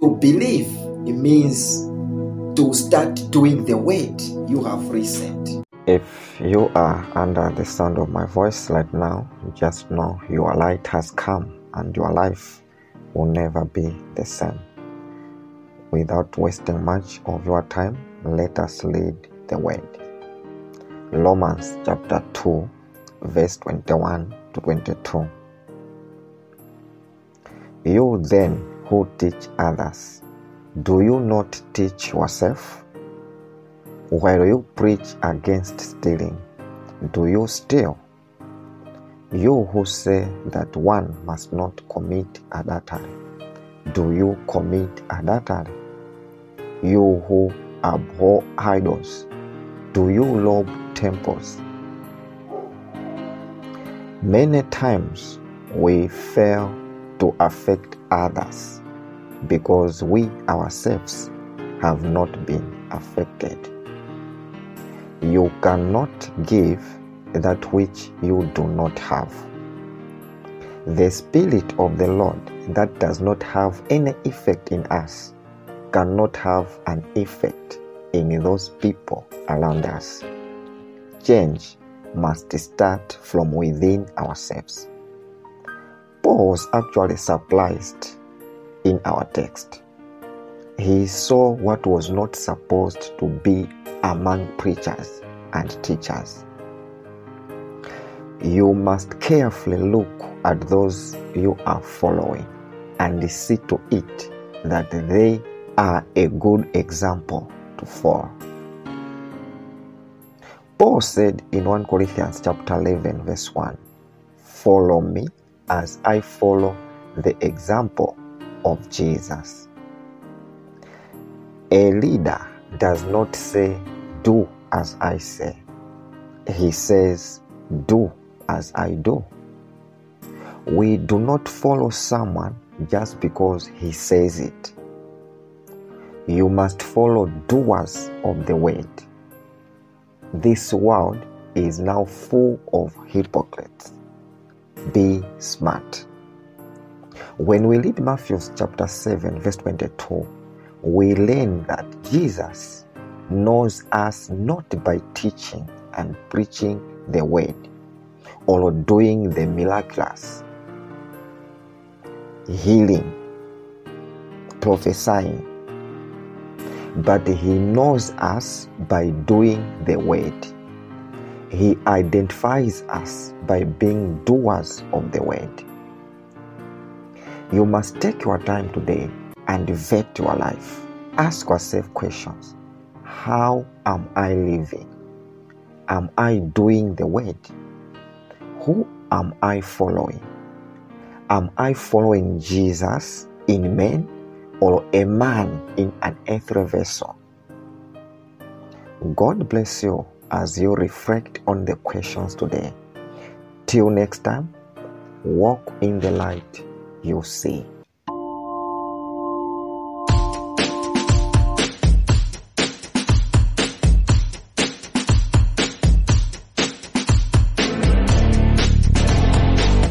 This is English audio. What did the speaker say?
To believe it means to start doing the word you have received. If you are under the sound of my voice right now, just know your light has come and your life will never be the same. Without wasting much of your time, let us lead the way. Romans chapter 2, verse 21 to 22. You then who teach others, do you not teach yourself? While you preach against stealing, do you steal? You who say that one must not commit adultery, do you commit adultery? You who abhor idols, do you rob temples? Many times we fail to affect others because we ourselves have not been affected. You cannot give that which you do not have. The Spirit of the Lord that does not have any effect in us cannot have an effect in those people around us. Change must start from within ourselves. Paul was actually surprised in our text. He saw what was not supposed to be among preachers and teachers. You must carefully look at those you are following and see to it that they are a good example to follow. Paul said in 1 Corinthians chapter 11 verse 1, "Follow me as I follow the example of Jesus." A leader does not say, "Do as I say." He says, "Do as I do." We do not follow someone just because he says it. You must follow doers of the word. This world is now full of hypocrites. Be smart. When we read Matthew chapter 7, verse 22, we learn that Jesus knows us not by teaching and preaching the word or doing the miraculous, healing, prophesying, but he knows us by doing the word. He identifies us by being doers of the word. You must take your time today and vet your life. Ask yourself questions How am I living? Am I doing the word? Who am I following? Am I following Jesus in men or a man in an earthly vessel? God bless you as you reflect on the questions today. Till next time, walk in the light you see.